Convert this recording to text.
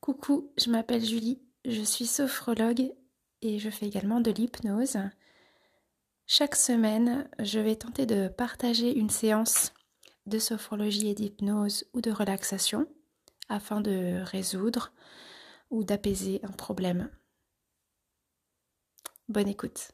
Coucou, je m'appelle Julie, je suis sophrologue et je fais également de l'hypnose. Chaque semaine, je vais tenter de partager une séance de sophrologie et d'hypnose ou de relaxation afin de résoudre ou d'apaiser un problème. Bonne écoute.